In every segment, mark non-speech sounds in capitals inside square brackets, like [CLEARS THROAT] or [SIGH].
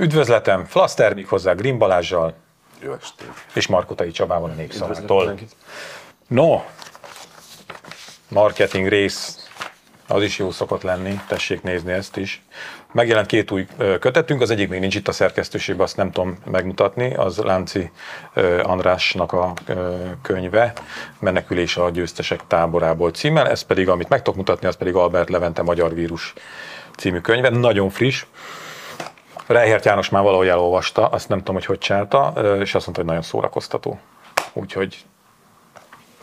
Üdvözletem, Flaster, még hozzá Grimm Balázsjal Jó estét. és Markotai Csabával a Népszavától. No, marketing rész, az is jó szokott lenni, tessék nézni ezt is. Megjelent két új kötetünk, az egyik még nincs itt a szerkesztőségben, azt nem tudom megmutatni, az Lánci Andrásnak a könyve, Menekülés a győztesek táborából címmel, ez pedig, amit meg tudok mutatni, az pedig Albert Levente Magyar Vírus című könyve, nagyon friss, Reihert János már valahogy elolvasta, azt nem tudom, hogy hogy csinálta, és azt mondta, hogy nagyon szórakoztató. Úgyhogy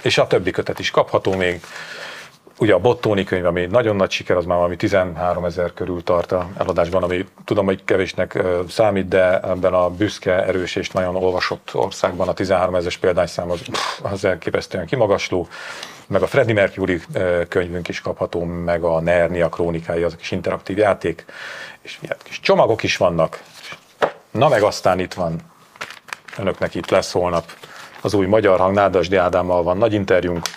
és a többi kötet is kapható még. Ugye a Bottoni könyv, ami nagyon nagy siker, az már valami 13 ezer körül tart a eladásban, ami tudom, hogy kevésnek számít, de ebben a büszke, erős és nagyon olvasott országban a 13 ezeres példányszám az, az elképesztően kimagasló. Meg a Freddie Mercury könyvünk is kapható, meg a Nernia krónikái, az a kis interaktív játék, és ilyen kis csomagok is vannak. Na meg aztán itt van önöknek itt lesz holnap az új magyar hang, Nádasdi Ádámmal van nagy interjúnk.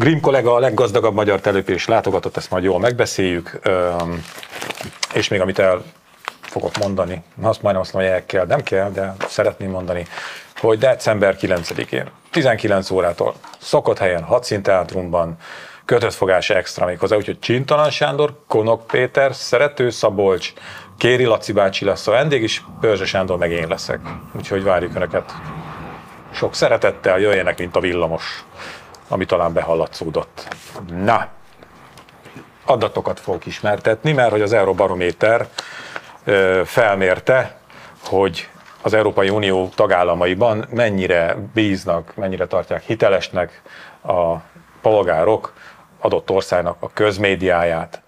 Grimm kollega a leggazdagabb magyar telepés látogatott, ezt majd jól megbeszéljük. És még amit el fogok mondani, azt majdnem azt mondom, hogy el kell, nem kell, de szeretném mondani, hogy december 9-én, 19 órától szokott helyen, hadszínteátrumban, kötött fogás extra méghozzá, úgyhogy Csintalan Sándor, Konok Péter, Szerető Szabolcs, Kéri Laci bácsi lesz a vendég, és Pörzse Sándor meg én leszek. Úgyhogy várjuk Önöket sok szeretettel, jöjjenek, mint a villamos, ami talán behallatszódott. Na, adatokat fogok ismertetni, mert hogy az Euróbarométer felmérte, hogy az Európai Unió tagállamaiban mennyire bíznak, mennyire tartják hitelesnek a polgárok adott országnak a közmédiáját.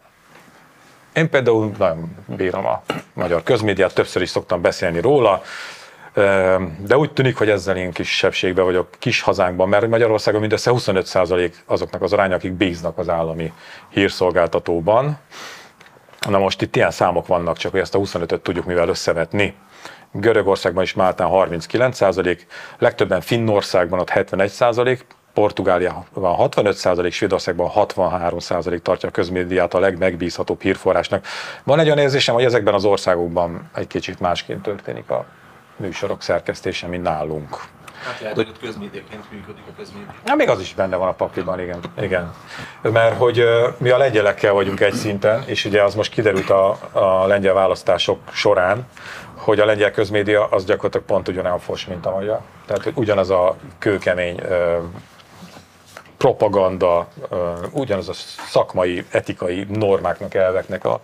Én például nagyon bírom a magyar közmédiát, többször is szoktam beszélni róla, de úgy tűnik, hogy ezzel én kisebbségben vagyok kis hazánkban, mert Magyarországon mindössze 25% azoknak az aránya, akik bíznak az állami hírszolgáltatóban. Na most itt ilyen számok vannak, csak hogy ezt a 25-öt tudjuk mivel összevetni. Görögországban is Máltán 39%, legtöbben Finnországban ott 71%, Portugáliában 65%, Svédországban 63% tartja a közmédiát a legmegbízhatóbb hírforrásnak. Van egy olyan érzésem, hogy ezekben az országokban egy kicsit másként történik a műsorok szerkesztése, mint nálunk. Hát lehet, hogy ott közmédiaként működik a közmédia. Na, még az is benne van a pakliban, igen. igen. Mert hogy mi a lengyelekkel vagyunk egy szinten, és ugye az most kiderült a, a lengyel választások során, hogy a lengyel közmédia az gyakorlatilag pont ugyanolyan fos, mint a magyar. Tehát hogy ugyanaz a kőkemény propaganda, ugyanaz a szakmai, etikai normáknak, elveknek a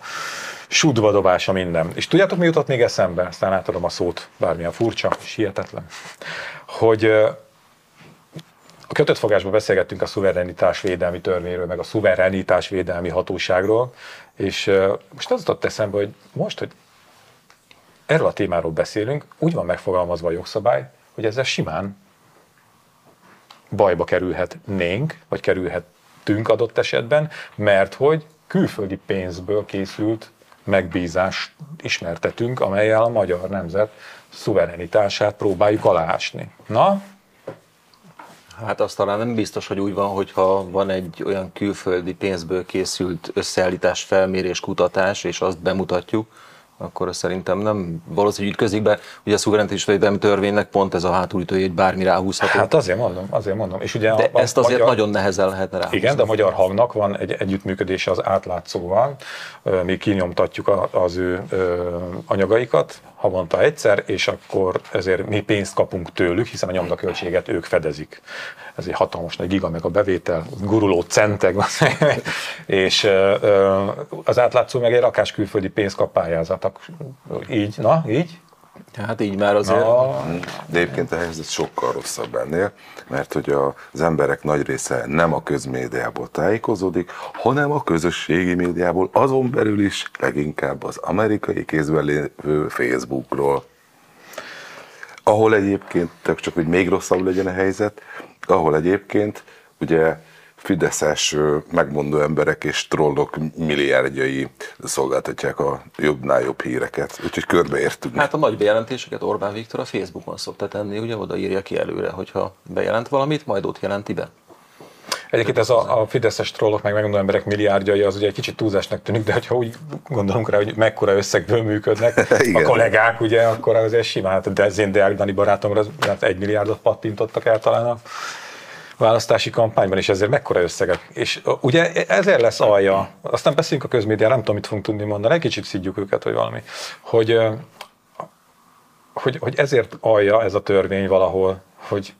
sudva dobása minden. És tudjátok, mi jutott még eszembe? Aztán átadom a szót, bármilyen furcsa és hihetetlen. Hogy a kötött fogásban beszélgettünk a szuverenitásvédelmi törvényről, meg a szuverenitásvédelmi hatóságról, és most az jutott eszembe, hogy most, hogy erről a témáról beszélünk, úgy van megfogalmazva a jogszabály, hogy ezzel simán bajba kerülhetnénk, vagy kerülhetünk adott esetben, mert hogy külföldi pénzből készült megbízást ismertetünk, amelyel a magyar nemzet szuverenitását próbáljuk aláásni. Na, Hát az talán nem biztos, hogy úgy van, hogyha van egy olyan külföldi pénzből készült összeállítás, felmérés, kutatás, és azt bemutatjuk, akkor szerintem nem valószínű ütközik be, hogy a szuverenitásvédelmi törvénynek pont ez a hátulütője, hogy bármi ráhúzható. hát azért mondom, azért mondom. És ugye de a, a ezt azért magyar- nagyon nehezen lehetne ráhúzni. Igen, de a magyar hangnak van egy együttműködése az átlátszóval. Mi kinyomtatjuk az ő anyagaikat havonta egyszer, és akkor ezért mi pénzt kapunk tőlük, hiszen a nyomdaköltséget ők fedezik. Ez egy hatalmas nagy giga meg a bevétel, guruló centeg, [LAUGHS] és az átlátszó meg egy rakás külföldi pénzt kap pályázatok. Így, na, így? Hát így már azért. Na, De egyébként a helyzet sokkal rosszabb ennél, mert hogy az emberek nagy része nem a közmédiából tájékozódik, hanem a közösségi médiából, azon belül is leginkább az amerikai kézben lévő Facebookról, ahol egyébként, csak hogy még rosszabb legyen a helyzet, ahol egyébként ugye fideszes megmondó emberek és trollok milliárdjai szolgáltatják a jobbnál jobb híreket. Úgyhogy körbeértünk. Hát a nagy bejelentéseket Orbán Viktor a Facebookon szokta tenni, ugye oda írja ki előre, hogyha bejelent valamit, majd ott jelenti be. Egyébként ez a, a fideszes trollok, meg megmondó emberek milliárdjai, az ugye egy kicsit túlzásnak tűnik, de ha úgy gondolunk rá, hogy mekkora összegből működnek [LAUGHS] a kollégák, ugye, akkor azért simán, hát de az én Deák Dani barátomra hát egy milliárdot pattintottak el talán a választási kampányban, és ezért mekkora összegek. És ugye ezért lesz alja, aztán beszéljünk a közmédiára, nem tudom, mit fogunk tudni mondani, egy kicsit szidjuk őket, vagy valami, hogy, hogy, hogy ezért alja ez a törvény valahol, hogy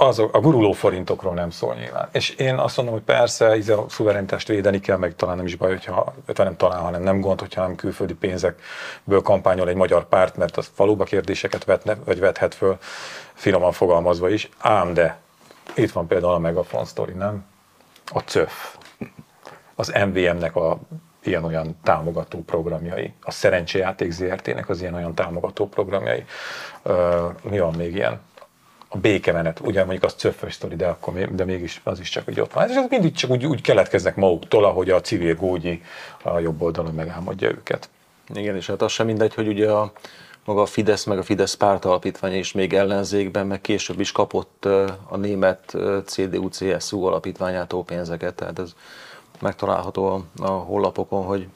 az a, guruló forintokról nem szól nyilván. És én azt mondom, hogy persze, a szuverenitást védeni kell, meg talán nem is baj, hogyha, nem talán, hanem nem gond, hogyha nem külföldi pénzekből kampányol egy magyar párt, mert az valóban kérdéseket vetne, vagy vethet föl, finoman fogalmazva is. Ám de, itt van például a Megafon sztori, nem? A CÖF, az MVM-nek a ilyen-olyan támogató programjai, a Szerencsejáték ZRT-nek az ilyen-olyan támogató programjai. Uh, mi van még ilyen? a békemenet, ugye mondjuk az cöffös sztori, de, akkor de mégis az is csak úgy ott van. És ez mindig csak úgy, úgy keletkeznek maguktól, ahogy a civil gógyi a jobb oldalon megálmodja őket. Igen, és hát az sem mindegy, hogy ugye a, maga a Fidesz, meg a Fidesz párt alapítvány is még ellenzékben, meg később is kapott a német CDU-CSU alapítványától pénzeket, tehát ez megtalálható a, honlapokon, hogy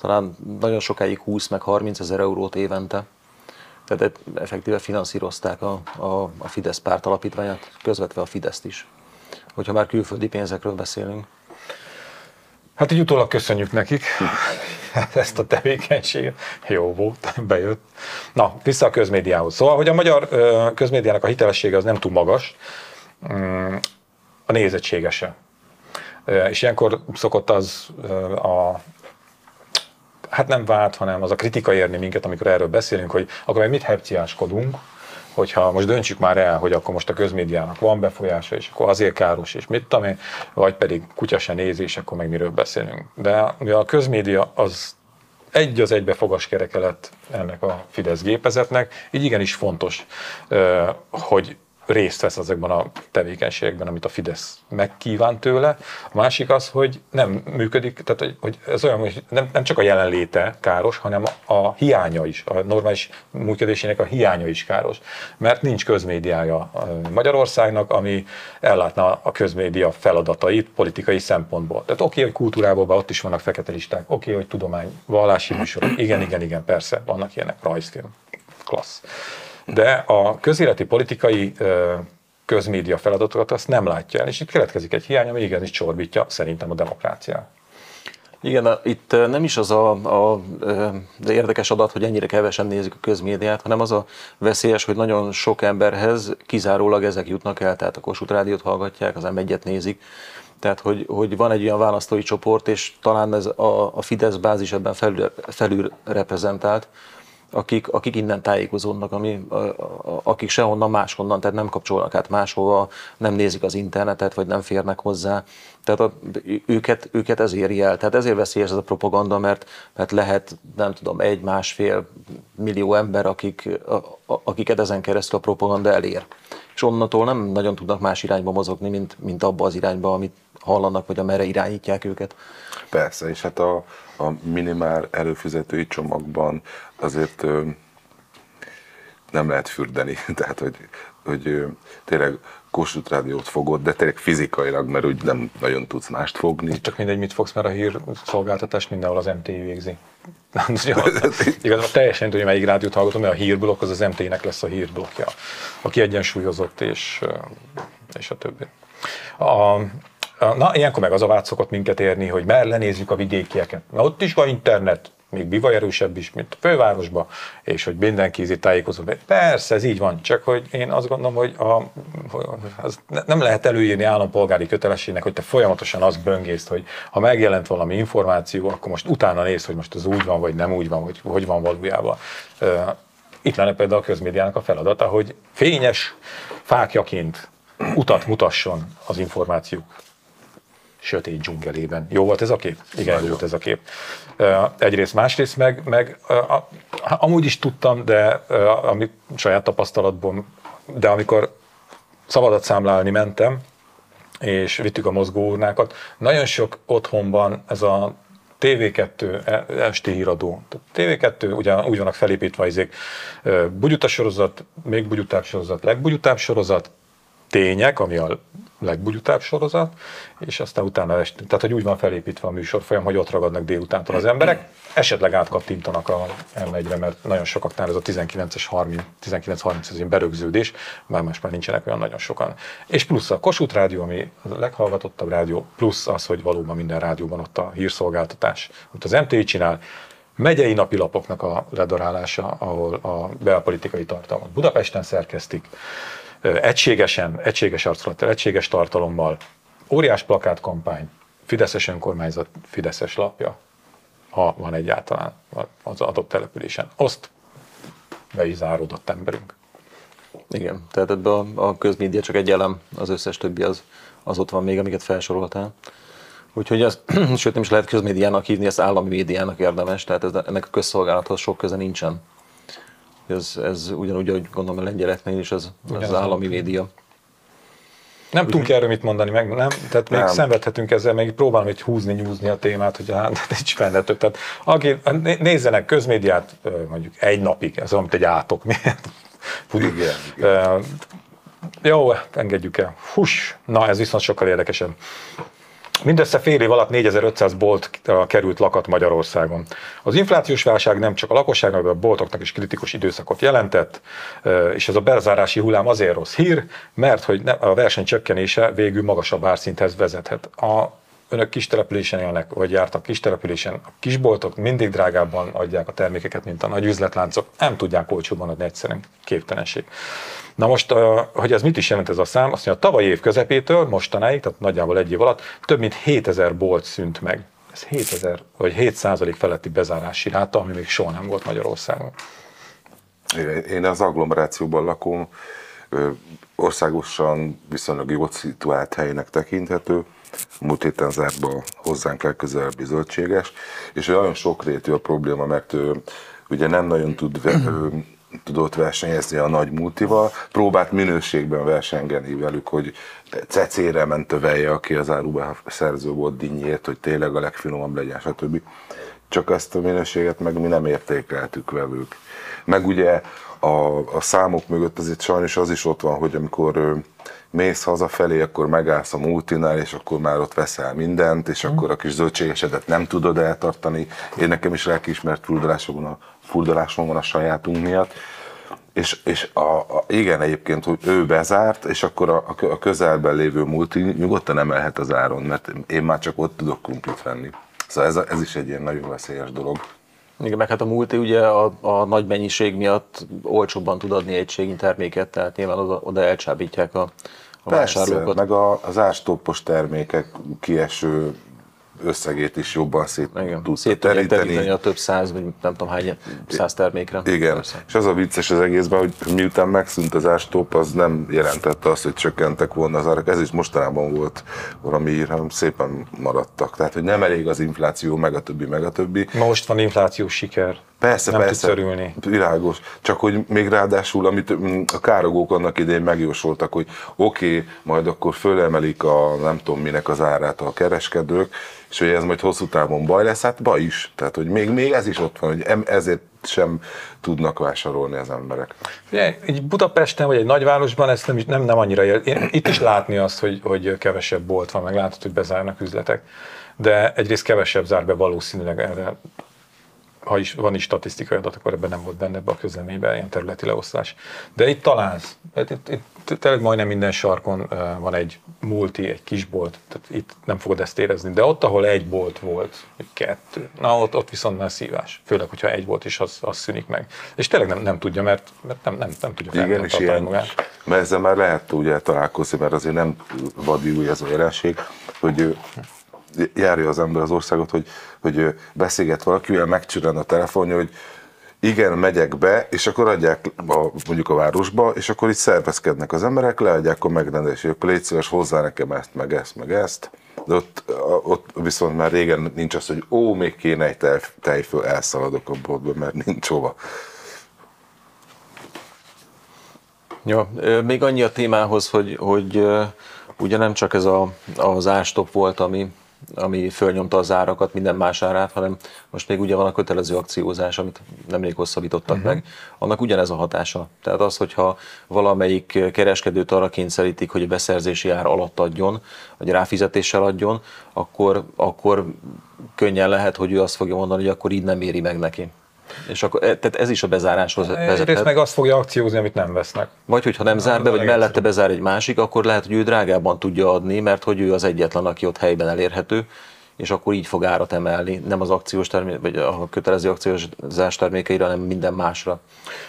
talán nagyon sokáig 20 meg 30 ezer eurót évente. Tehát effektíve finanszírozták a, a, a Fidesz párt alapítványát, közvetve a Fideszt is, hogyha már külföldi pénzekről beszélünk. Hát így utólag köszönjük nekik ezt a tevékenységet. Jó volt, bejött. Na, vissza a közmédiához. Szóval, hogy a magyar közmédiának a hitelessége az nem túl magas, mm, a nézettsége se. És ilyenkor szokott az a hát nem vált, hanem az a kritika érni minket, amikor erről beszélünk, hogy akkor meg mit hepciáskodunk, hogyha most döntsük már el, hogy akkor most a közmédiának van befolyása, és akkor azért káros, és mit tudom én, vagy pedig kutya se néz, és akkor meg miről beszélünk. De a közmédia az egy az egybe fogaskereke lett ennek a Fidesz gépezetnek, így igenis fontos, hogy részt vesz ezekben a tevékenységekben, amit a Fidesz megkíván tőle. A másik az, hogy nem működik, tehát hogy ez olyan, hogy nem, nem csak a jelenléte káros, hanem a hiánya is, a normális működésének a hiánya is káros. Mert nincs közmédiája Magyarországnak, ami ellátna a közmédia feladatait politikai szempontból. Tehát oké, okay, hogy kultúrából ott is vannak fekete listák, oké, okay, hogy tudomány, vallási műsorok, igen, igen, igen, persze, vannak ilyenek, rajzfilm, klassz de a közéleti politikai közmédia feladatokat azt nem látja el, és itt keletkezik egy hiány, ami igenis csorbítja szerintem a demokráciát. Igen, itt nem is az a, a, az érdekes adat, hogy ennyire kevesen nézik a közmédiát, hanem az a veszélyes, hogy nagyon sok emberhez kizárólag ezek jutnak el, tehát a Kossuth Rádiót hallgatják, az M1-et nézik, tehát hogy, hogy van egy olyan választói csoport, és talán ez a, a Fidesz bázis ebben felül, felül reprezentált, akik, akik innen tájékozódnak, ami, akik sehonnan máshonnan, tehát nem kapcsolnak át máshova, nem nézik az internetet, vagy nem férnek hozzá. Tehát a, őket, őket ez éri el. Tehát ezért veszélyes ez a propaganda, mert, mert lehet, nem tudom, egy-másfél millió ember, akik, akiket ezen keresztül a propaganda elér. És onnantól nem nagyon tudnak más irányba mozogni, mint, mint abba az irányba, amit hallanak, vagy amerre irányítják őket. Persze, és hát a, a minimál előfizetői csomagban azért nem lehet fürdeni, [LAUGHS] tehát hogy, hogy tényleg Kossuth Rádiót fogod, de tényleg fizikailag, mert úgy nem nagyon tudsz mást fogni. Csak mindegy, mit fogsz, mert a hír szolgáltatás mindenhol az MTI végzi. [LAUGHS] Igazából teljesen hogy melyik rádiót hallgatom, mert a hírblokk az az MT-nek lesz a hírblokja, aki egyensúlyozott és, és a többi. A, Na, ilyenkor meg az a vád szokott minket érni, hogy mer lenézzük a vidékieket. Na, ott is van internet, még bivaj erősebb is, mint a fővárosban, és hogy mindenki ízi tájékozó. Persze, ez így van, csak hogy én azt gondolom, hogy a, az nem lehet előírni állampolgári kötelességnek, hogy te folyamatosan azt böngészt, hogy ha megjelent valami információ, akkor most utána néz, hogy most az úgy van, vagy nem úgy van, hogy hogy van valójában. Itt lenne például a közmédiának a feladata, hogy fényes fákjaként utat mutasson az információk sötét dzsungelében. Jó volt ez a kép? Igen, jó volt ez a kép. Egyrészt, másrészt meg, meg amúgy is tudtam, de amit saját tapasztalatból, de amikor szabadat számlálni mentem, és vittük a mozgóurnákat, nagyon sok otthonban ez a TV2 e, esti híradó. TV2 ugye úgy vannak felépítve ezek bugyuta sorozat, még bugyutább sorozat, legbugyutább sorozat, tények, ami a legbugyutább sorozat, és aztán utána, est, tehát hogy úgy van felépítve a műsorfolyam, hogy ott ragadnak délutántól az emberek, esetleg átkattintanak a M1-re, mert nagyon sokaknál ez a 19-es 30, 19-30 ez berögződés, már most már nincsenek olyan nagyon sokan. És plusz a Kossuth Rádió, ami a leghallgatottabb rádió, plusz az, hogy valóban minden rádióban ott a hírszolgáltatás, amit az MTI csinál, megyei napilapoknak a ledarálása, ahol a belpolitikai tartalmat Budapesten szerkesztik, egységesen, egységes arculattal, egységes tartalommal, óriás plakátkampány, Fideszes önkormányzat, Fideszes lapja, ha van egyáltalán az adott településen. Azt be is záródott emberünk. Igen, tehát ebben a, a közmédia csak egy elem, az összes többi az, az ott van még, amiket felsoroltál. Úgyhogy ez, [CLEARS THROAT] sőt nem is lehet közmédiának hívni, ezt állami médiának érdemes, tehát ez, ennek a közszolgálathoz sok köze nincsen. Ez, ez ugyanúgy, ahogy gondolom a lengyeleknél is, ez, ez az állami média. Nem tudunk erről mit mondani, meg nem, tehát még nem. szenvedhetünk ezzel, még próbálom egy húzni, nyúzni a témát, hogy hát [LAUGHS] nincs benne több. Tehát aki, nézzenek közmédiát mondjuk egy napig, ez mint egy átok. [LAUGHS] igen, igen. Jó, engedjük el. Hús, na ez viszont sokkal érdekesebb. Mindössze fél év alatt 4500 bolt került lakat Magyarországon. Az inflációs válság nem csak a lakosságnak, de a boltoknak is kritikus időszakot jelentett, és ez a bezárási hullám azért rossz hír, mert hogy a verseny csökkenése végül magasabb árszinthez vezethet. A önök kis településen élnek, vagy jártak kis településen, a kisboltok mindig drágábban adják a termékeket, mint a nagy üzletláncok, nem tudják olcsóban adni egyszerűen, képtelenség. Na most, hogy ez mit is jelent ez a szám, azt mondja, a tavalyi év közepétől mostanáig, tehát nagyjából egy év alatt több mint 7000 bolt szűnt meg. Ez 7000, vagy 7% feletti bezárási ráta, ami még soha nem volt Magyarországon. Én az agglomerációban lakom, országosan viszonylag jól szituált helynek tekinthető. Múlt héten zárt be hozzánk legközelebbi zöldséges, és nagyon sokrétű a probléma, mert ő ugye nem nagyon tud tudott versenyezni a nagy multival, próbált minőségben versengeni velük, hogy cecére ment tövelje, aki az áruba szerző volt dinnyért, hogy tényleg a legfinomabb legyen, stb. Csak ezt a minőséget meg mi nem értékeltük velük. Meg ugye a, a számok mögött azért sajnos az is ott van, hogy amikor mész hazafelé, akkor megállsz a multinál, és akkor már ott veszel mindent, és akkor a kis zöldségesedet nem tudod eltartani. Én nekem is lelkiismert furdalásom van a, furdalásom van a sajátunk miatt. És, és a, a, igen, egyébként, hogy ő bezárt, és akkor a, a közelben lévő multi nyugodtan emelhet az áron, mert én már csak ott tudok krumplit venni. Szóval ez, ez is egy ilyen nagyon veszélyes dolog. Igen, meg hát a multi ugye a, a nagy mennyiség miatt olcsóbban tud adni egységnyi terméket, tehát nyilván oda, oda elcsábítják a, a Persze, vásárlókat. meg a, az ástópos termékek kieső összegét is jobban szét Igen, tud szét teríteni. a több száz, vagy nem tudom hány száz termékre. Igen, Persze. és az a vicces az egészben, hogy miután megszűnt az ástóp, az nem jelentette azt, hogy csökkentek volna az árak. Ez is mostanában volt valami, hanem szépen maradtak. Tehát, hogy nem elég az infláció, meg a többi, meg a többi. Most van inflációs siker. Persze, nem persze. örülni. Világos. Csak hogy még ráadásul, amit mm, a károgók annak idején megjósoltak, hogy oké, okay, majd akkor fölemelik a nem tudom minek az árát a kereskedők, és hogy ez majd hosszú távon baj lesz, hát baj is. Tehát, hogy még, még ez is ott van, hogy ezért sem tudnak vásárolni az emberek. Ugye, egy Budapesten vagy egy nagyvárosban ezt nem, nem, nem annyira. Én, itt is látni azt, hogy, hogy kevesebb bolt van, meg látod, hogy bezárnak üzletek. De egyrészt kevesebb zár be valószínűleg erre ha is van is statisztikai adat, akkor ebben nem volt benne ebbe a közleményben ilyen területi leosztás. De itt találsz, itt, itt, itt tényleg majdnem minden sarkon van egy multi, egy kisbolt, tehát itt nem fogod ezt érezni. De ott, ahol egy bolt volt, kettő, na ott, ott viszont már szívás. Főleg, hogyha egy volt is, az, az szűnik meg. És tényleg nem, nem tudja, mert, mert nem, nem, nem tudja Igen, és ilyen, magát. Mert ezzel már lehet ugye találkozni, mert azért nem vadi új ez a jelenség, hogy járja az ember az országot, hogy, hogy beszélget valakivel, megcsörren a telefonja, hogy igen, megyek be, és akkor adják a, mondjuk a városba, és akkor itt szervezkednek az emberek, leadják a megrendelést, akkor légy szíves hozzá nekem ezt, meg ezt, meg ezt. De ott, ott viszont már régen nincs az, hogy ó, még kéne egy tej, elszaladok a boltba, mert nincs hova. Ja, még annyi a témához, hogy, hogy ugye nem csak ez a, az ástop volt, ami ami fölnyomta az árakat, minden más árát, hanem most még ugye van a kötelező akciózás, amit nemrég hosszabbítottak uh-huh. meg, annak ugyanez a hatása. Tehát az, hogyha valamelyik kereskedőt arra kényszerítik, hogy a beszerzési ár alatt adjon, vagy ráfizetéssel adjon, akkor, akkor könnyen lehet, hogy ő azt fogja mondani, hogy akkor így nem éri meg neki. És akkor, e, tehát ez is a bezáráshoz vezethet. Egyrészt meg azt fogja akciózni, amit nem vesznek. Vagy hogyha nem zár be, vagy mellette bezár egy másik, akkor lehet, hogy ő drágában tudja adni, mert hogy ő az egyetlen, aki ott helyben elérhető, és akkor így fog árat emelni, nem az akciós termék, vagy a kötelező akciózás termékeire, hanem minden másra.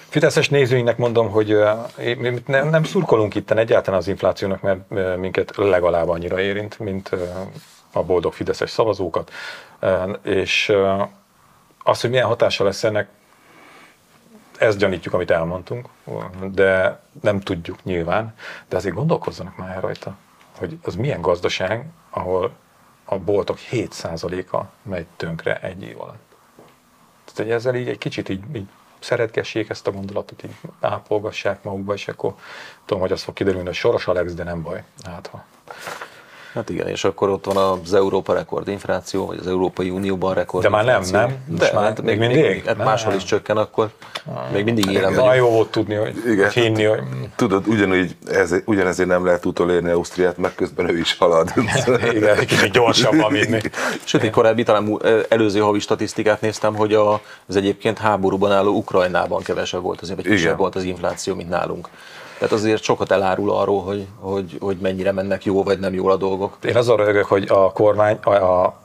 Fideszes nézőinknek mondom, hogy mi nem, nem szurkolunk itt egyáltalán az inflációnak, mert minket legalább annyira érint, mint a boldog Fideszes szavazókat, és az, hogy milyen hatása lesz ennek, ezt gyanítjuk, amit elmondtunk, de nem tudjuk nyilván, de azért gondolkozzanak már rajta, hogy az milyen gazdaság, ahol a boltok 7%-a megy tönkre egy év alatt. Tehát hogy ezzel így egy kicsit így, így szeretgessék ezt a gondolatot, így ápolgassák magukba, és akkor tudom, hogy az fog kiderülni, hogy Soros Alex, de nem baj. Hát, ha Hát igen, és akkor ott van az Európa rekord infláció, vagy az Európai Unióban rekord De már nem, nem? De már hát még, még mindig? Még, hát máshol is csökken, akkor még mindig élen vagyunk. jó volt tudni, hogy, igen, hinni, hogy... Tudod, ugyanúgy, ez, ugyanezért nem lehet utolérni Ausztriát, meg közben ő is halad. [LAUGHS] igen, egy kicsit gyorsabban vinni. Sőt, egy korábbi, talán előző havi statisztikát néztem, hogy az egyébként háborúban álló Ukrajnában kevesebb volt azért, vagy kisebb volt az infláció, mint nálunk. Tehát azért sokat elárul arról, hogy, hogy, hogy mennyire mennek jó vagy nem jól a dolgok. Én azon rögök, hogy a kormány, a, a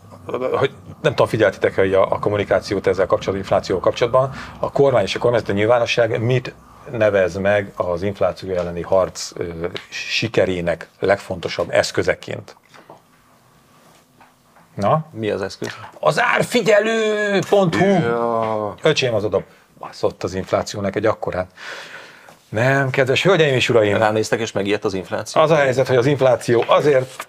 hogy nem tudom, figyeltitek hogy a, a kommunikációt ezzel kapcsolatban, infláció kapcsolatban, a kormány és a kormányzati nyilvánosság mit nevez meg az infláció elleni harc ö, sikerének legfontosabb eszközeként? Na? Mi az eszköz? Az árfigyelő.hu! Ja. Öcsém az oda baszott az inflációnak egy akkorát. Nem, kedves hölgyeim és uraim! Ránéztek és megijedt az infláció? Az a helyzet, hogy az infláció azért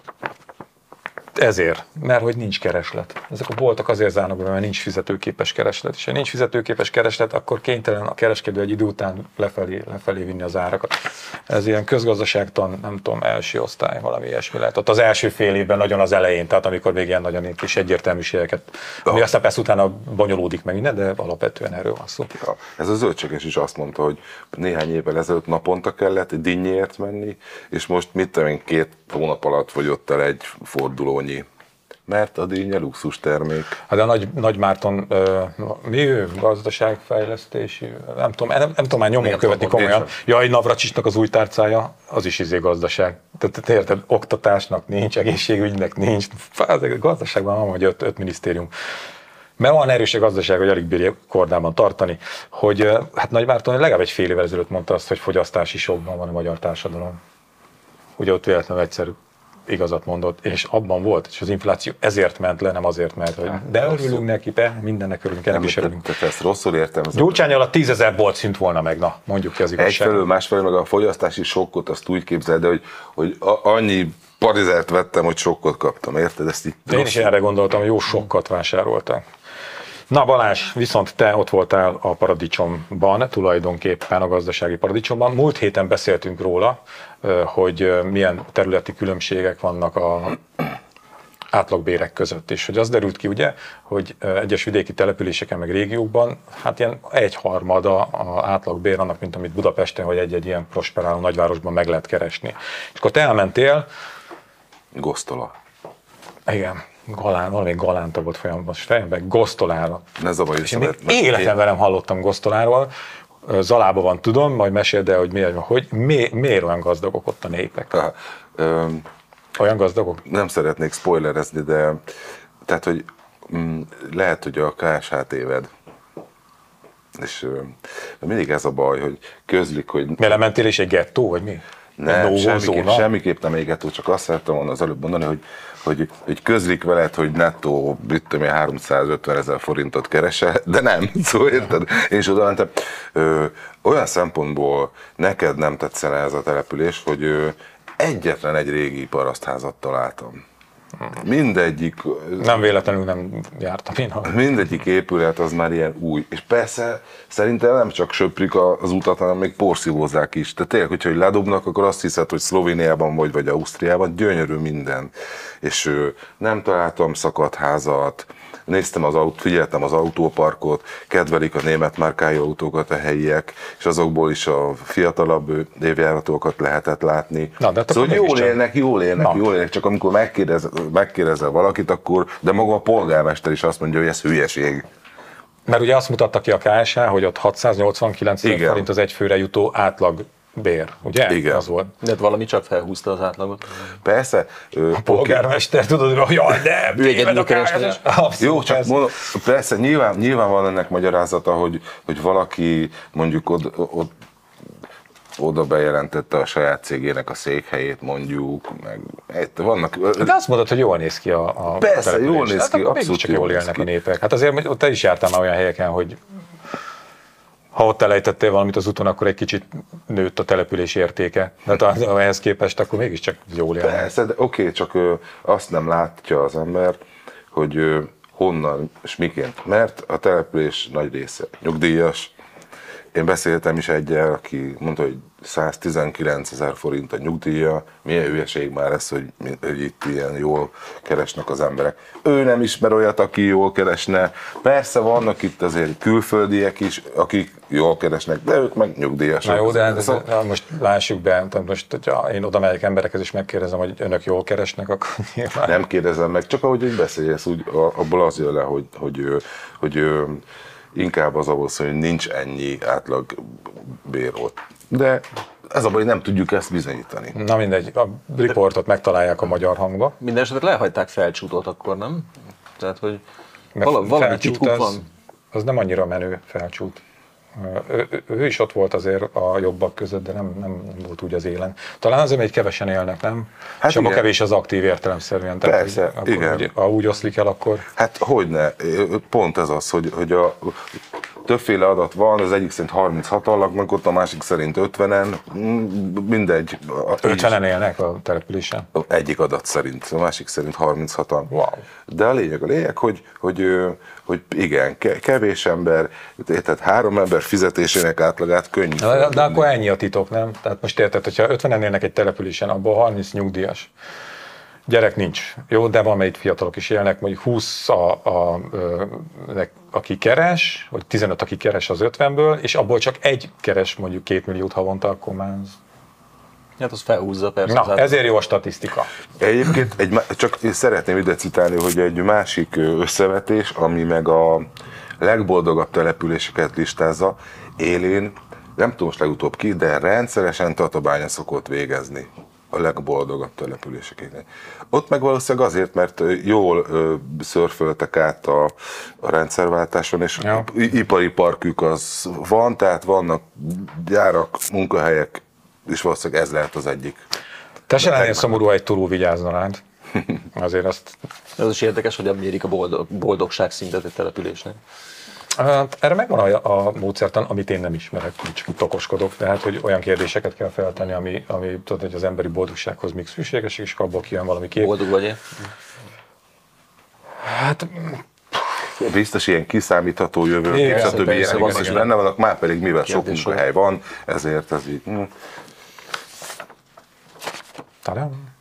ezért, mert hogy nincs kereslet. Ezek a boltok azért zárnak be, mert nincs fizetőképes kereslet. És ha nincs fizetőképes kereslet, akkor kénytelen a kereskedő egy idő után lefelé, lefelé vinni az árakat. Ez ilyen közgazdaságtan, nem tudom, első osztály, valami ilyesmi lehet. Ott az első fél évben nagyon az elején, tehát amikor még ilyen nagyon kis egyértelműségeket, ami ja. aztán persze utána bonyolódik meg minden, de alapvetően erről van szó. Ja. Ez a zöldséges is azt mondta, hogy néhány évvel ezelőtt naponta kellett dinnyért menni, és most mit tudom két hónap alatt fogyott el egy fordulónyi mert a dinnye luxus termék. Hát a Nagy, Nagy Márton, uh, mi ő? Gazdaságfejlesztési, nem tudom, nem, nem tudom már nyomon követni komolyan. Jaj, Navracsisnak az új tárcája, az is izé gazdaság. Tehát érted, oktatásnak nincs, egészségügynek nincs, a gazdaságban van, hogy öt, öt minisztérium. Mert van erős a gazdaság, hogy alig bírja kordában tartani, hogy hát Nagy Márton legalább egy fél évvel ezelőtt mondta azt, hogy fogyasztási sokban van a magyar társadalom. Ugye ott véletlenül egyszerű igazat mondott, és abban volt, és az infláció ezért ment le, nem azért, mert hogy de örülünk neki, be, mindennek örülünk, ennek is örülünk. Tehát ezt rosszul értem. Gyurcsány alatt tízezer bolt szint volna meg, na, mondjuk ki az igazság. Egyfelől, másfelől meg a fogyasztási sokkot azt úgy képzeld, hogy, hogy annyi parizert vettem, hogy sokkot kaptam, érted? Ezt így Én is erre gondoltam, hogy jó sokkat vásároltak. Na Balázs, viszont te ott voltál a paradicsomban, tulajdonképpen a gazdasági paradicsomban. Múlt héten beszéltünk róla, hogy milyen területi különbségek vannak a átlagbérek között. És hogy az derült ki, ugye, hogy egyes vidéki településeken, meg régiókban, hát ilyen egyharmada a átlagbér annak, mint amit Budapesten, vagy egy-egy ilyen prosperáló nagyvárosban meg lehet keresni. És akkor te elmentél... Gosztola. Igen galán, valami galánta volt folyamatosan fejemben, gosztolára. Ne zavarj És én életemben nem hallottam gosztoláról, Zalában van, tudom, majd meséld el, hogy miért, hogy mi, miért olyan gazdagok ott a népek. Ha, ö, olyan gazdagok? Nem szeretnék spoilerezni, de tehát, hogy mm, lehet, hogy a KSH téved. És ö, mindig ez a baj, hogy közlik, hogy... Mi mentél is egy gettó, vagy mi? Nem, semmiképp, semmiképp nem gettó, csak azt szerettem volna az előbb mondani, hogy hogy, hogy közlik veled, hogy nettó, mit tudom 350 ezer forintot keresel, de nem, [LAUGHS] szóval érted? Én is oda mentem. Ö, olyan szempontból neked nem tetszene ez a település, hogy ö, egyetlen egy régi parasztházat találtam. Mindegyik Nem véletlenül nem jártam én. Ha... mindegyik épület az már ilyen új. És persze szerintem nem csak söprik az utat, hanem még porszívózzák is. Tehát tényleg, hogyha hogy ledobnak, akkor azt hiszed, hogy Szlovéniában vagy, vagy Ausztriában, gyönyörű minden. És nem találtam szakadt házat, néztem az autó, figyeltem az autóparkot, kedvelik a német márkájú autókat a helyiek, és azokból is a fiatalabb évjáratokat lehetett látni. Na, de hát szóval jól mégiscsak- élnek, jól élnek, Na. jól élnek, csak amikor megkérdez, megkérdezel valakit, akkor, de maga a polgármester is azt mondja, hogy ez hülyeség. Mert ugye azt mutatta ki a KSH, hogy ott 689 Igen. forint az egyfőre jutó átlag bér, ugye? Igen. Az volt. De hát valami csak felhúzta az átlagot. Persze, ö, A polgármester, tudod, hogy jaj, de, téved a Jó, csak ez- mondom, persze nyilván, nyilván van ennek magyarázata, hogy, hogy valaki mondjuk od, od, oda bejelentette a saját cégének a székhelyét mondjuk, meg egy- vannak... De azt mondod, hogy jól néz ki a, a Persze, jól néz hát ki, akkor abszolút mégiscsak jól jól élnek ki. a népek. Hát azért hogy te is jártál már olyan helyeken, hogy ha ott elejtettél valamit az úton, akkor egy kicsit nőtt a település értéke. De az- [LAUGHS] ehhez képest akkor mégiscsak jól élnek. Persze, de oké, csak ö, azt nem látja az ember, hogy ö, honnan és miként. Mert a település nagy része nyugdíjas. Én beszéltem is egyel, aki mondta, hogy 119 ezer forint a nyugdíja. Milyen hülyeség már ez, hogy, hogy itt ilyen jól keresnek az emberek. Ő nem ismer olyat, aki jól keresne. Persze vannak itt azért külföldiek is, akik jól keresnek, de ők meg nyugdíjasok. Na jó, de hát Szóval- ez, most lássuk be, tehát most, hogyha én oda megyek emberekhez és megkérdezem, hogy önök jól keresnek, akkor [LAUGHS] nyilván Nem kérdezem meg, csak ahogy úgy beszélsz, úgy abból az jön le, hogy, hogy, hogy, hogy inkább az ahhoz, hogy nincs ennyi átlag bér ott. De ez a baj, hogy nem tudjuk ezt bizonyítani. Na mindegy, a riportot megtalálják a magyar hangba. Minden esetre lehagyták felcsútot akkor, nem? Tehát, hogy vala, valami titkuk az, van. Az nem annyira menő felcsút. Ő, ő, is ott volt azért a jobbak között, de nem, nem, nem volt úgy az élen. Talán azért, mert kevesen élnek, nem? Hát És abban kevés az aktív értelemszerűen. Tehát, Persze, akkor, igen. Hogy, ha úgy oszlik el, akkor Hát hogyne, pont ez az, hogy, hogy a, többféle adat van, az egyik szerint 36 laknak ott, a másik szerint 50-en, mm, mindegy. A- 50-en élnek a településen. Egyik adat szerint, a másik szerint 36-an. Wow. De a lényeg, a lényeg, hogy, hogy, hogy igen, ke- kevés ember, tehát három ember fizetésének átlagát könnyű. De, de akkor ennyi a titok, nem? Tehát most érted, hogyha 50-en élnek egy településen, abból 30 nyugdíjas. Gyerek nincs. Jó, de van, melyik fiatalok is élnek, mondjuk 20, a, a, nek- aki keres, vagy 15, aki keres az 50-ből, és abból csak egy keres mondjuk 2 milliót havonta, akkor már az... Hát az felhúzza persze. az Na, át- ezért jó a statisztika. Egyébként egy, csak én szeretném ide citálni, hogy egy másik összevetés, ami meg a legboldogabb településeket listázza, élén, nem tudom most legutóbb ki, de rendszeresen Tatabánya szokott végezni a legboldogabb településeket. Ott meg valószínűleg azért, mert jól ö, szörföltek át a, a rendszerváltáson, és Ja. ipari parkük az van, tehát vannak gyárak, munkahelyek, és valószínűleg ez lehet az egyik. Te se lennél szomorú, ha egy turul vigyázna rád. Azért azt... Az is érdekes, hogy mérik a boldog, boldogság szintet egy településnek. Erre megvan a, a módszertan, amit én nem ismerek, csak itt okoskodok, tehát hogy olyan kérdéseket kell feltenni, ami, ami tudod, hogy az emberi boldogsághoz még szükséges, és abból kijön valami kép. Boldog vagy-e? Hát biztos ilyen kiszámítható jövő, Igen, stb. persze, ilyenek van biztos ilyen. benne vannak, már pedig mivel sok Kérdés, munkahely van, ezért ez így. hm. Talán.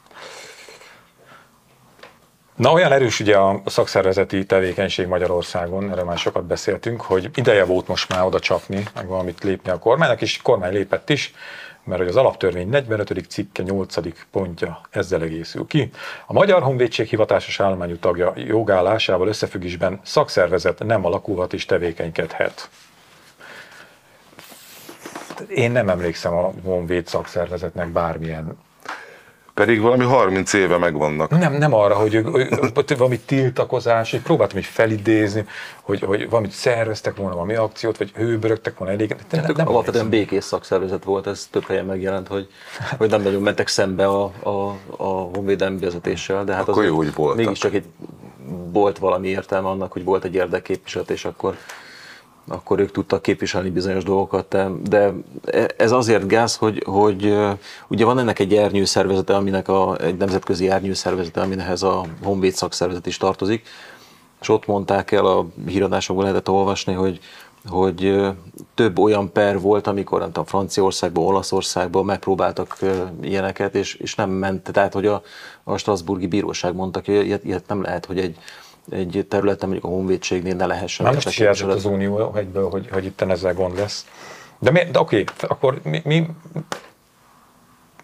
Na, olyan erős ugye a szakszervezeti tevékenység Magyarországon, erről már sokat beszéltünk, hogy ideje volt most már oda csapni, meg valamit lépni a kormánynak, és a kormány lépett is, mert hogy az alaptörvény 45. cikke 8. pontja ezzel egészül ki. A Magyar Honvédség hivatásos állományú tagja jogállásával összefüggésben szakszervezet nem alakulhat és tevékenykedhet. Én nem emlékszem a Honvéd szakszervezetnek bármilyen Pedig valami 30 éve megvannak. nem, nem arra, hogy, hogy, hogy valami tiltakozás, hogy próbáltam így felidézni, hogy, hogy valamit szerveztek volna, valami akciót, vagy hőbörögtek volna elég. Nem, Nem, nem alapvetően békés szakszervezet volt, ez több helyen megjelent, hogy, hogy nem nagyon mentek szembe a, a, a honvédelmi vezetéssel, de hát Akkor azért jó, hogy voltak. mégiscsak egy, volt valami értelme annak, hogy volt egy érdekképviselet, és akkor akkor ők tudtak képviselni bizonyos dolgokat, de ez azért gáz, hogy, hogy ugye van ennek egy ernyőszervezete, aminek a, egy nemzetközi ernyőszervezete, aminek a Honvéd szakszervezet is tartozik, és ott mondták el, a híradásokban lehetett olvasni, hogy hogy több olyan per volt, amikor nem tudom, Franciaországban, Olaszországban megpróbáltak ilyeneket, és, és nem ment. Tehát, hogy a, a Strasburgi Bíróság mondta hogy ilyet, ilyet nem lehet, hogy egy, egy területen, mondjuk a honvédségnél ne lehessen. Már most is jelzett az Unió egyből, hogy, hogy itt ezzel gond lesz. De, mi, de oké, akkor mi, mi,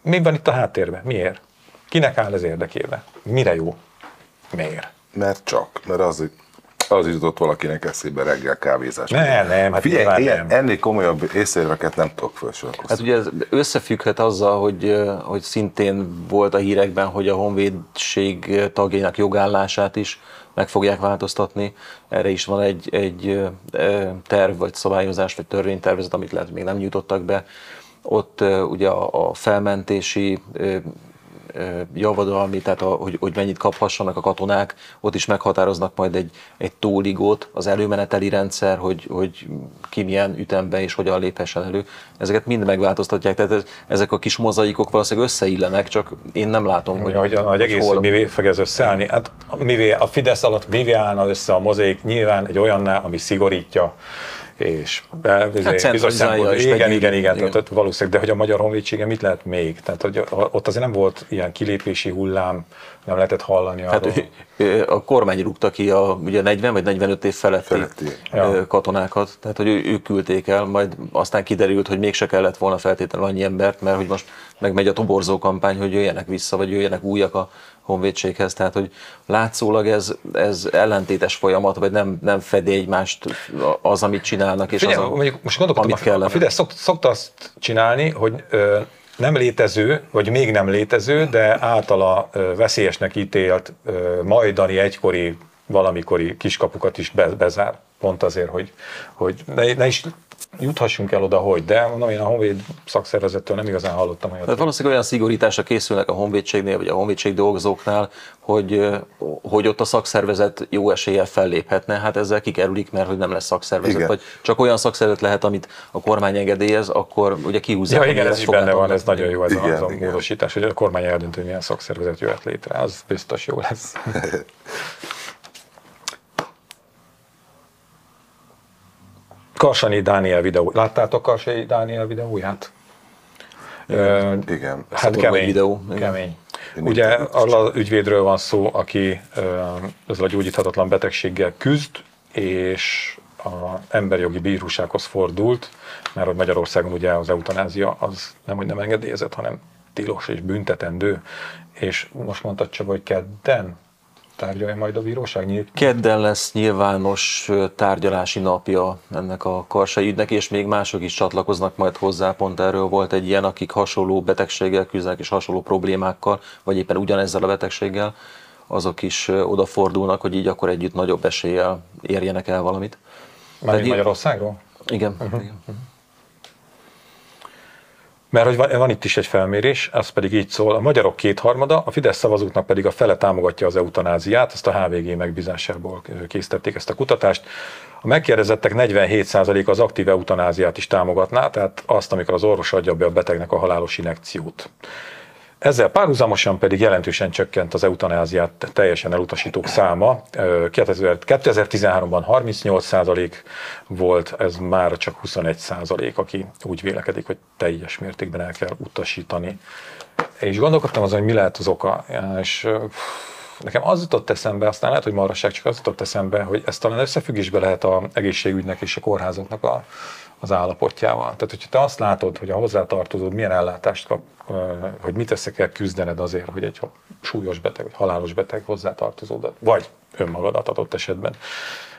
mi van itt a háttérben? Miért? Kinek áll ez érdekébe? Mire jó? Miért? Mert csak, mert az az jutott valakinek eszébe reggel kávézás. Nem, nem, hát Figyelj, ilyen, nem. ennél komolyabb észérveket nem tudok felsorolni. Hát ugye ez összefügghet azzal, hogy, hogy szintén volt a hírekben, hogy a honvédség tagjainak jogállását is meg fogják változtatni. Erre is van egy, egy terv, vagy szabályozás, vagy törvénytervezet, amit lehet még nem nyújtottak be. Ott ugye a, felmentési javadalmi, tehát a, hogy, hogy mennyit kaphassanak a katonák, ott is meghatároznak majd egy, egy tóligót, az előmeneteli rendszer, hogy, hogy ki milyen ütemben és hogyan léphessen elő. Ezeket mind megváltoztatják, tehát ez, ezek a kis mozaikok valószínűleg összeillenek, csak én nem látom, hogy, hogy, hogy egész, hol... mivé fog ez összeállni. Hát mivé, a Fidesz alatt mivé állna össze a mozaik? Nyilván egy olyannál, ami szigorítja és hát bizonyos szempontból, igen, igen, igen, igen, igen. Tehát, valószínűleg, de hogy a magyar honvédsége mit lehet még? Tehát, hogy ott azért nem volt ilyen kilépési hullám, nem lehetett hallani hát arról. Ő, a kormány rúgta ki a ugye 40 vagy 45 év feletti, feletti. Ja. katonákat, tehát hogy ők küldték el, majd aztán kiderült, hogy mégse kellett volna feltétlenül annyi embert, mert hogy most megmegy a toborzó kampány, hogy jöjjenek vissza, vagy jöjjenek újak a honvédséghez, tehát hogy látszólag ez, ez ellentétes folyamat, vagy nem, nem fedi egymást az, amit csinálnak, és Figyelj, az, mondjuk, most amit a, kellene. A Fidesz szok, szokta azt csinálni, hogy ö, nem létező, vagy még nem létező, de általa veszélyesnek ítélt majdani egykori valamikori kiskapukat is be, bezár. Pont azért, hogy, hogy ne, ne is juthassunk el oda, hogy, de mondom, én a Honvéd szakszervezettől nem igazán hallottam olyat. Tehát valószínűleg olyan szigorításra készülnek a Honvédségnél, vagy a Honvédség dolgozóknál, hogy, hogy ott a szakszervezet jó eséllyel felléphetne, hát ezzel kikerülik, mert hogy nem lesz szakszervezet, igen. vagy csak olyan szakszervezet lehet, amit a kormány engedélyez, akkor ugye kihúzzák. Ja, igen, ez is benne van, ez nagyon jó ez igen, az a módosítás, hogy a kormány eldöntő, milyen szakszervezet jöhet létre, az biztos jó lesz. [LAUGHS] Karsani Dániel videó. Láttátok Karsani Dániel videóját? Igen. igen. Hát kemény. Videó. Kemény. Ugye arra az ügyvédről van szó, aki ezzel a gyógyíthatatlan betegséggel küzd, és a emberjogi bírósághoz fordult, mert hogy Magyarországon ugye az eutanázia az nem, hogy nem engedélyezett, hanem tilos és büntetendő, és most mondtad Csaba, hogy kedden tárgyalja majd a bíróság? Nyílt? Kedden lesz nyilvános tárgyalási napja ennek a karsai ügynek, és még mások is csatlakoznak majd hozzá. Pont erről volt egy ilyen, akik hasonló betegséggel küzdenek és hasonló problémákkal, vagy éppen ugyanezzel a betegséggel, azok is odafordulnak, hogy így akkor együtt nagyobb eséllyel érjenek el valamit. Már Magyarországról? Igen. Uh-huh. igen. Uh-huh. Mert hogy van, van itt is egy felmérés, az pedig így szól, a magyarok kétharmada, a Fidesz szavazóknak pedig a fele támogatja az eutanáziát, ezt a HVG megbízásából készítették ezt a kutatást. A megkérdezettek 47% az aktív eutanáziát is támogatná, tehát azt, amikor az orvos adja be a betegnek a halálos inekciót. Ezzel párhuzamosan pedig jelentősen csökkent az eutanáziát teljesen elutasítók száma. 2013-ban 38% volt, ez már csak 21%, aki úgy vélekedik, hogy teljes mértékben el kell utasítani. És gondolkodtam azon, hogy mi lehet az oka, és nekem az jutott eszembe, aztán lehet, hogy marasság, csak az jutott eszembe, hogy ezt talán összefüggésbe lehet a egészségügynek és a kórházaknak a, az állapotjával. Tehát, hogyha te azt látod, hogy a hozzátartozód milyen ellátást kap, hogy mit össze kell küzdened azért, hogy egy súlyos beteg, vagy halálos beteg hozzátartozódat, vagy önmagadat adott esetben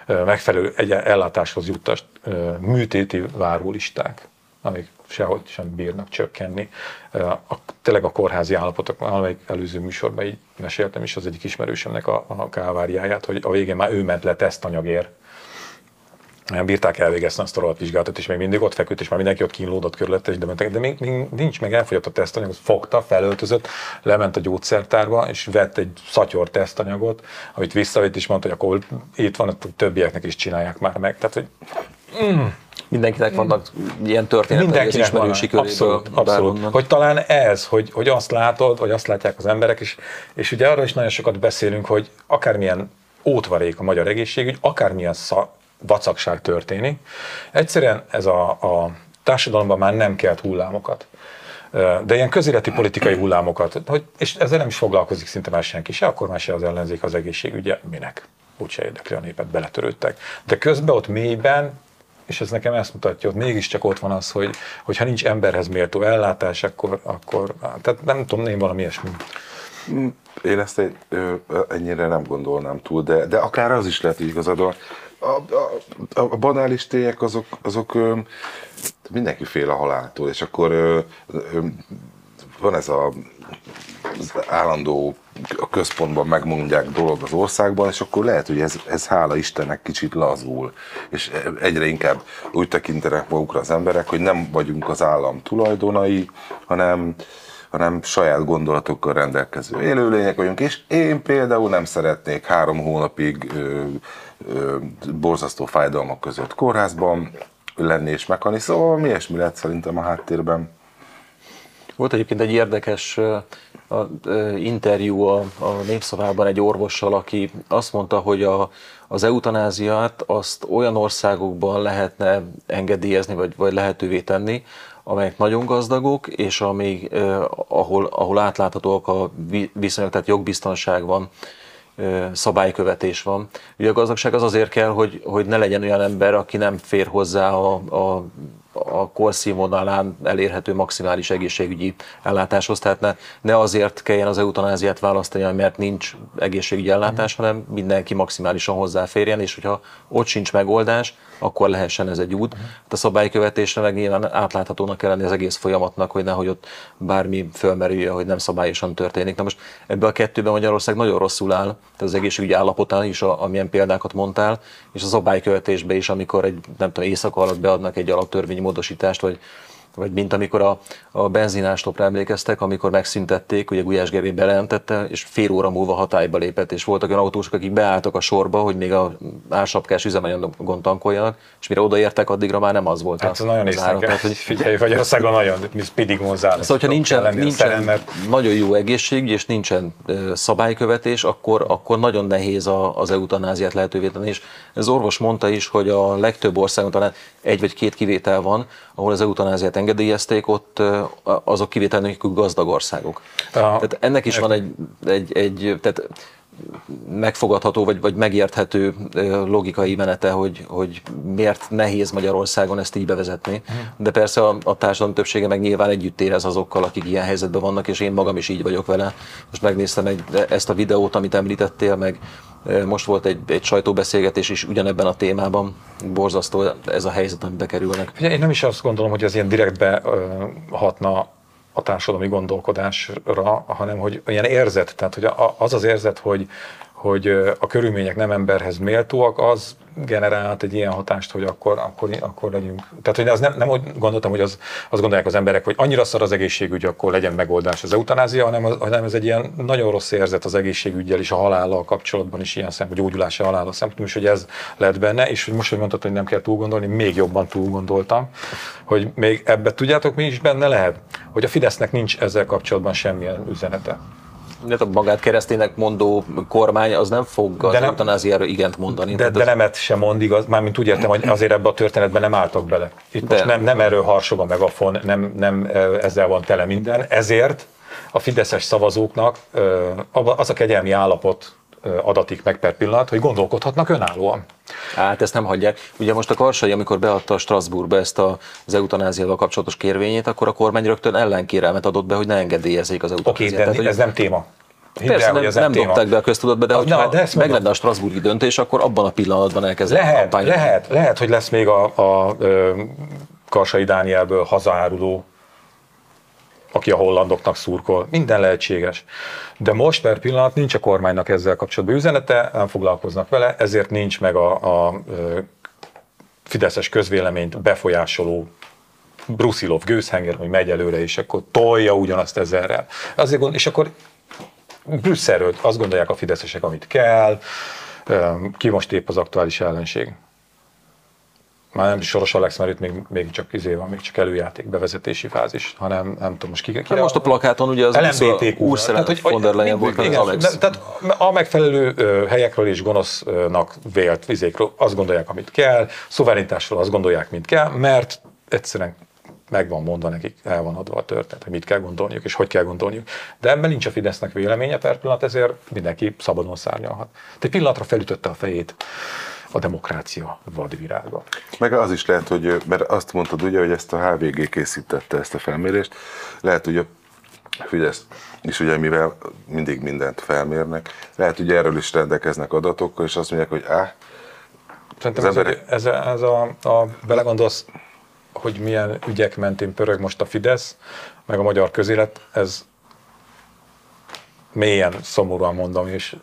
megfelelő egy ellátáshoz juttast műtéti várólisták, amik sehogy sem bírnak csökkenni. A, tényleg a kórházi állapotok, amelyik előző műsorban így meséltem is az egyik ismerősömnek a, a káváriáját, hogy a végén már ő ment le tesztanyagért, nem bírták elvégezni azt a rohadt és még mindig ott feküdt, és már mindenki ott kínlódott körülötte, és de, mentek, de még, még, nincs meg elfogyott a tesztanyagot, fogta, felöltözött, lement a gyógyszertárba, és vett egy szatyor tesztanyagot, amit visszavitt, és mondta, hogy akkor itt van, a többieknek is csinálják már meg. Tehát, hogy Mindenkinek vannak ilyen történetei az Mindenkinek van, abszolút, abszolút. Hogy talán ez, hogy, hogy azt látod, vagy azt látják az emberek, és, és ugye arról is nagyon sokat beszélünk, hogy akármilyen ótvarék a magyar egészségügy, akármilyen sza, vacakság történik, egyszerűen ez a, a társadalomban már nem kelt hullámokat. De ilyen közéleti politikai hullámokat, hogy, és ezzel nem is foglalkozik szinte már senki, se akkor már se az ellenzék az egészségügye, minek? Úgyse érdekli a népet, beletörődtek. De közben ott mélyben és ez nekem ezt mutatja, hogy mégiscsak ott van az, hogy, hogy ha nincs emberhez méltó ellátás, akkor, akkor tehát nem tudom, én valami ilyesmi. Én ezt egy, ennyire nem gondolnám túl, de, de akár az is lehet, hogy igazad van. A, a, banális tények azok, azok mindenki fél a haláltól, és akkor van ez a az állandó a központban megmondják dolog az országban, és akkor lehet, hogy ez, ez hála Istennek kicsit lazul, és egyre inkább úgy tekintenek magukra az emberek, hogy nem vagyunk az állam tulajdonai, hanem, hanem saját gondolatokkal rendelkező élőlények vagyunk, és én például nem szeretnék három hónapig ö, borzasztó fájdalmak között kórházban lenni és meghalni, szóval mi ilyesmi lehet szerintem a háttérben. Volt egyébként egy érdekes a, ö, interjú a, a Népszavában egy orvossal, aki azt mondta, hogy a, az eutanáziát azt olyan országokban lehetne engedélyezni, vagy, vagy lehetővé tenni, amelyek nagyon gazdagok, és amíg, eh, ahol, ahol átláthatóak a vi- viszonyok, tehát jogbiztonság van, szabálykövetés van. Ugye a gazdagság az azért kell, hogy, hogy ne legyen olyan ember, aki nem fér hozzá a, a, a korszínvonalán elérhető maximális egészségügyi ellátáshoz. Tehát ne, ne azért kelljen az eutanáziát választani, mert nincs egészségügyi ellátás, hanem mindenki maximálisan hozzáférjen, és hogyha ott sincs megoldás, akkor lehessen ez egy út. Hát a szabálykövetésre meg nyilván átláthatónak kell lenni az egész folyamatnak, hogy nehogy ott bármi fölmerülje, hogy nem szabályosan történik. Na most ebbe a kettőben Magyarország nagyon rosszul áll, tehát az egészségügyi állapotán is, a, amilyen példákat mondtál, és a szabálykövetésbe is, amikor egy, nem tudom, éjszaka alatt beadnak egy alaptörvényi módosítást, vagy vagy mint amikor a, a benzinástopra emlékeztek, amikor megszüntették, ugye Gulyás Gergely bejelentette, és fél óra múlva hatályba lépett, és voltak olyan autósok, akik beálltak a sorba, hogy még a ársapkás üzemanyagon tankoljanak, és mire odaértek, addigra már nem az volt. Hát a, nagyon az ára. Tehát, hogy, Figyelj, Magyarországon nagyon, mi Speedy González. Szóval, hogyha nincsen, lenni nincsen nagyon jó egészségügy, és nincsen szabálykövetés, akkor, akkor nagyon nehéz a, az eutanáziát lehetővé tenni. És ez orvos mondta is, hogy a legtöbb országon talán egy vagy két kivétel van, ahol az eutanáziát engedélyezték, ott azok kivétel nélkül gazdag országok. Tehát ennek is van egy, egy, egy tehát megfogadható vagy, vagy megérthető logikai menete, hogy, hogy miért nehéz Magyarországon ezt így bevezetni. De persze a, a társadalom többsége meg nyilván együtt érez azokkal, akik ilyen helyzetben vannak, és én magam is így vagyok vele. Most megnéztem egy, ezt a videót, amit említettél, meg most volt egy, egy sajtóbeszélgetés is ugyanebben a témában. Borzasztó ez a helyzet, amibe kerülnek. Ugye én nem is azt gondolom, hogy ez ilyen direktbe hatna a társadalmi gondolkodásra, hanem hogy olyan érzet, tehát hogy az az érzet, hogy, hogy a körülmények nem emberhez méltóak, az generált egy ilyen hatást, hogy akkor, akkor, akkor legyünk. Tehát, hogy az nem, nem úgy gondoltam, hogy az, azt gondolják az emberek, hogy annyira szar az egészségügy, akkor legyen megoldás az eutanázia, hanem, az, hanem ez egy ilyen nagyon rossz érzet az egészségügyel és a halállal kapcsolatban is ilyen szempont, gyógyulása halállal szempontból is, hogy ez lett benne, és hogy most, hogy mondtad, hogy nem kell túl gondolni, még jobban túl gondoltam, hogy még ebbe tudjátok, mi is benne lehet? Hogy a Fidesznek nincs ezzel kapcsolatban semmilyen üzenete. De a magát kereszténynek mondó kormány az nem fog az De nem- eutanáziára igent mondani. De, de az- nemet sem mond igaz, mármint úgy értem, hogy azért ebbe a történetben nem álltak bele. Itt De. most nem, nem erről harsog a megafon, nem, nem ezzel van tele minden. Ezért a fideszes szavazóknak az a kegyelmi állapot adatik meg per pillanat, hogy gondolkodhatnak önállóan. Hát ezt nem hagyják. Ugye most a Karsai, amikor beadta a Strasbourgba ezt a, az eutanáziával kapcsolatos kérvényét, akkor a kormány rögtön ellenkérelmet adott be, hogy ne engedélyezzék az Oké, eutanáziát. de Tehát, ez nem téma. Hidd Persze, el, nem, ez nem téma. dobták be a köztudatba, de Na, hogyha de meg lenne a Strasbourgi döntés, akkor abban a pillanatban elkezdenek Lehet, kampányozni. lehet, lehet, hogy lesz még a, a ö, Karsai Dánielből hazaáruló, aki a hollandoknak szurkol. Minden lehetséges. De most per pillanat nincs a kormánynak ezzel kapcsolatban üzenete, nem foglalkoznak vele, ezért nincs meg a, a fideszes közvéleményt befolyásoló Brusilov gőzhenger, hogy megy előre, és akkor tolja ugyanazt ezerrel. Azért gond, és akkor Brüsszelről azt gondolják a fideszesek, amit kell, ki most épp az aktuális ellenség. Már nem is Soros Alex, mert itt még, még csak izé van, még csak előjáték, bevezetési fázis, hanem nem tudom, most ki, ki Hát most a plakáton ugye az LMBTQ. úrszere von der Leyen volt, meg az igen, Alex. de- Tehát a megfelelő helyekről és gonosznak vélt vizékről azt gondolják, amit kell, szuverenitásról azt gondolják, mint kell, mert egyszerűen meg van mondva nekik, el van adva a történet, hogy mit kell gondolniuk és hogy kell gondolniuk. De ebben nincs a Fidesznek véleménye per pillanat, ezért mindenki szabadon szárnyalhat. Egy pillanatra felütötte a fejét a demokrácia vadvirága. Meg az is lehet, hogy, mert azt mondtad ugye, hogy ezt a HVG készítette ezt a felmérést, lehet, hogy a Fidesz is ugye, mivel mindig mindent felmérnek, lehet, hogy erről is rendelkeznek adatokkal, és azt mondják, hogy áh, Szerintem ez, emberek- ez, ez a, a, belegondolsz, hogy milyen ügyek mentén pörög most a Fidesz, meg a magyar közélet, ez mélyen szomorúan mondom, és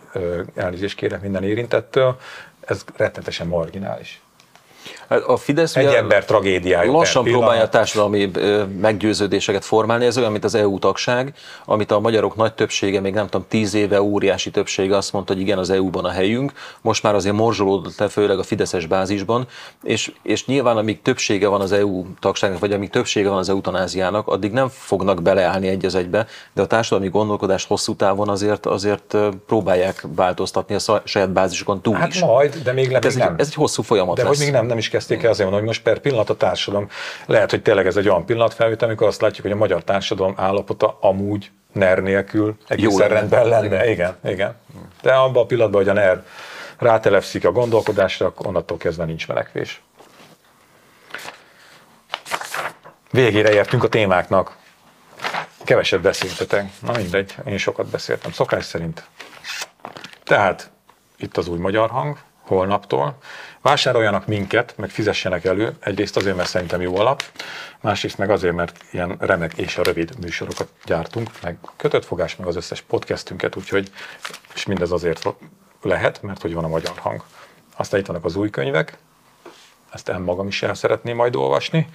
elnézést kérek minden érintettől, ez rettenetesen marginális. Hát a Fidesz Egy ember tragédiája. lassan próbálja a társadalmi meggyőződéseket formálni, ez olyan, mint az EU tagság, amit a magyarok nagy többsége, még nem tudom, tíz éve óriási többsége azt mondta, hogy igen, az EU-ban a helyünk, most már azért morzsolódott le, főleg a fideszes bázisban, és, és nyilván amíg többsége van az EU tagságnak, vagy amíg többsége van az eutanáziának, addig nem fognak beleállni egy az egybe, de a társadalmi gondolkodás hosszú távon azért, azért próbálják változtatni a saját bázisukon túl Hát is. majd, de még, Hát ez, nem. egy, ez egy hosszú folyamat De lesz. hogy még nem, nem is kezdték el, azért mondom, hogy most per pillanat a társadalom, lehet, hogy tényleg ez egy olyan pillanatfelvétel, amikor azt látjuk, hogy a magyar társadalom állapota amúgy NER nélkül egészen lenne. rendben lenne. Igen, igen. De abban a pillanatban, hogy a NER rátelepszik a gondolkodásra, akkor onnantól kezdve nincs menekvés. Végére értünk a témáknak. Keveset beszéltetek. Na mindegy, én sokat beszéltem, szokás szerint. Tehát itt az új magyar hang, holnaptól. Vásároljanak minket, meg fizessenek elő. Egyrészt azért, mert szerintem jó alap, másrészt meg azért, mert ilyen remek és a rövid műsorokat gyártunk, meg kötött fogás, meg az összes podcastünket, úgyhogy, és mindez azért lehet, mert hogy van a magyar hang. Aztán itt vannak az új könyvek, ezt én magam is el szeretném majd olvasni.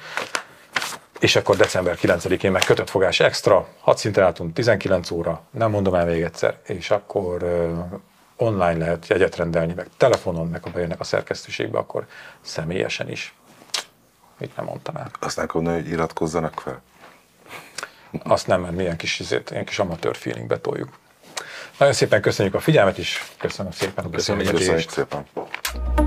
És akkor december 9-én meg kötött fogás extra, 6 szinten álltunk, 19 óra, nem mondom el még egyszer, és akkor online lehet jegyet rendelni, meg telefonon, meg ha bejönnek a szerkesztőségbe, akkor személyesen is. Mit nem mondtam aztán mondani, hogy iratkozzanak fel. Azt nem, mert milyen kis, izét, ilyen kis amatőr feelingbe toljuk. Nagyon szépen köszönjük a figyelmet is, köszönöm szépen a Köszönjük. beszélgetést. Köszönjük szépen.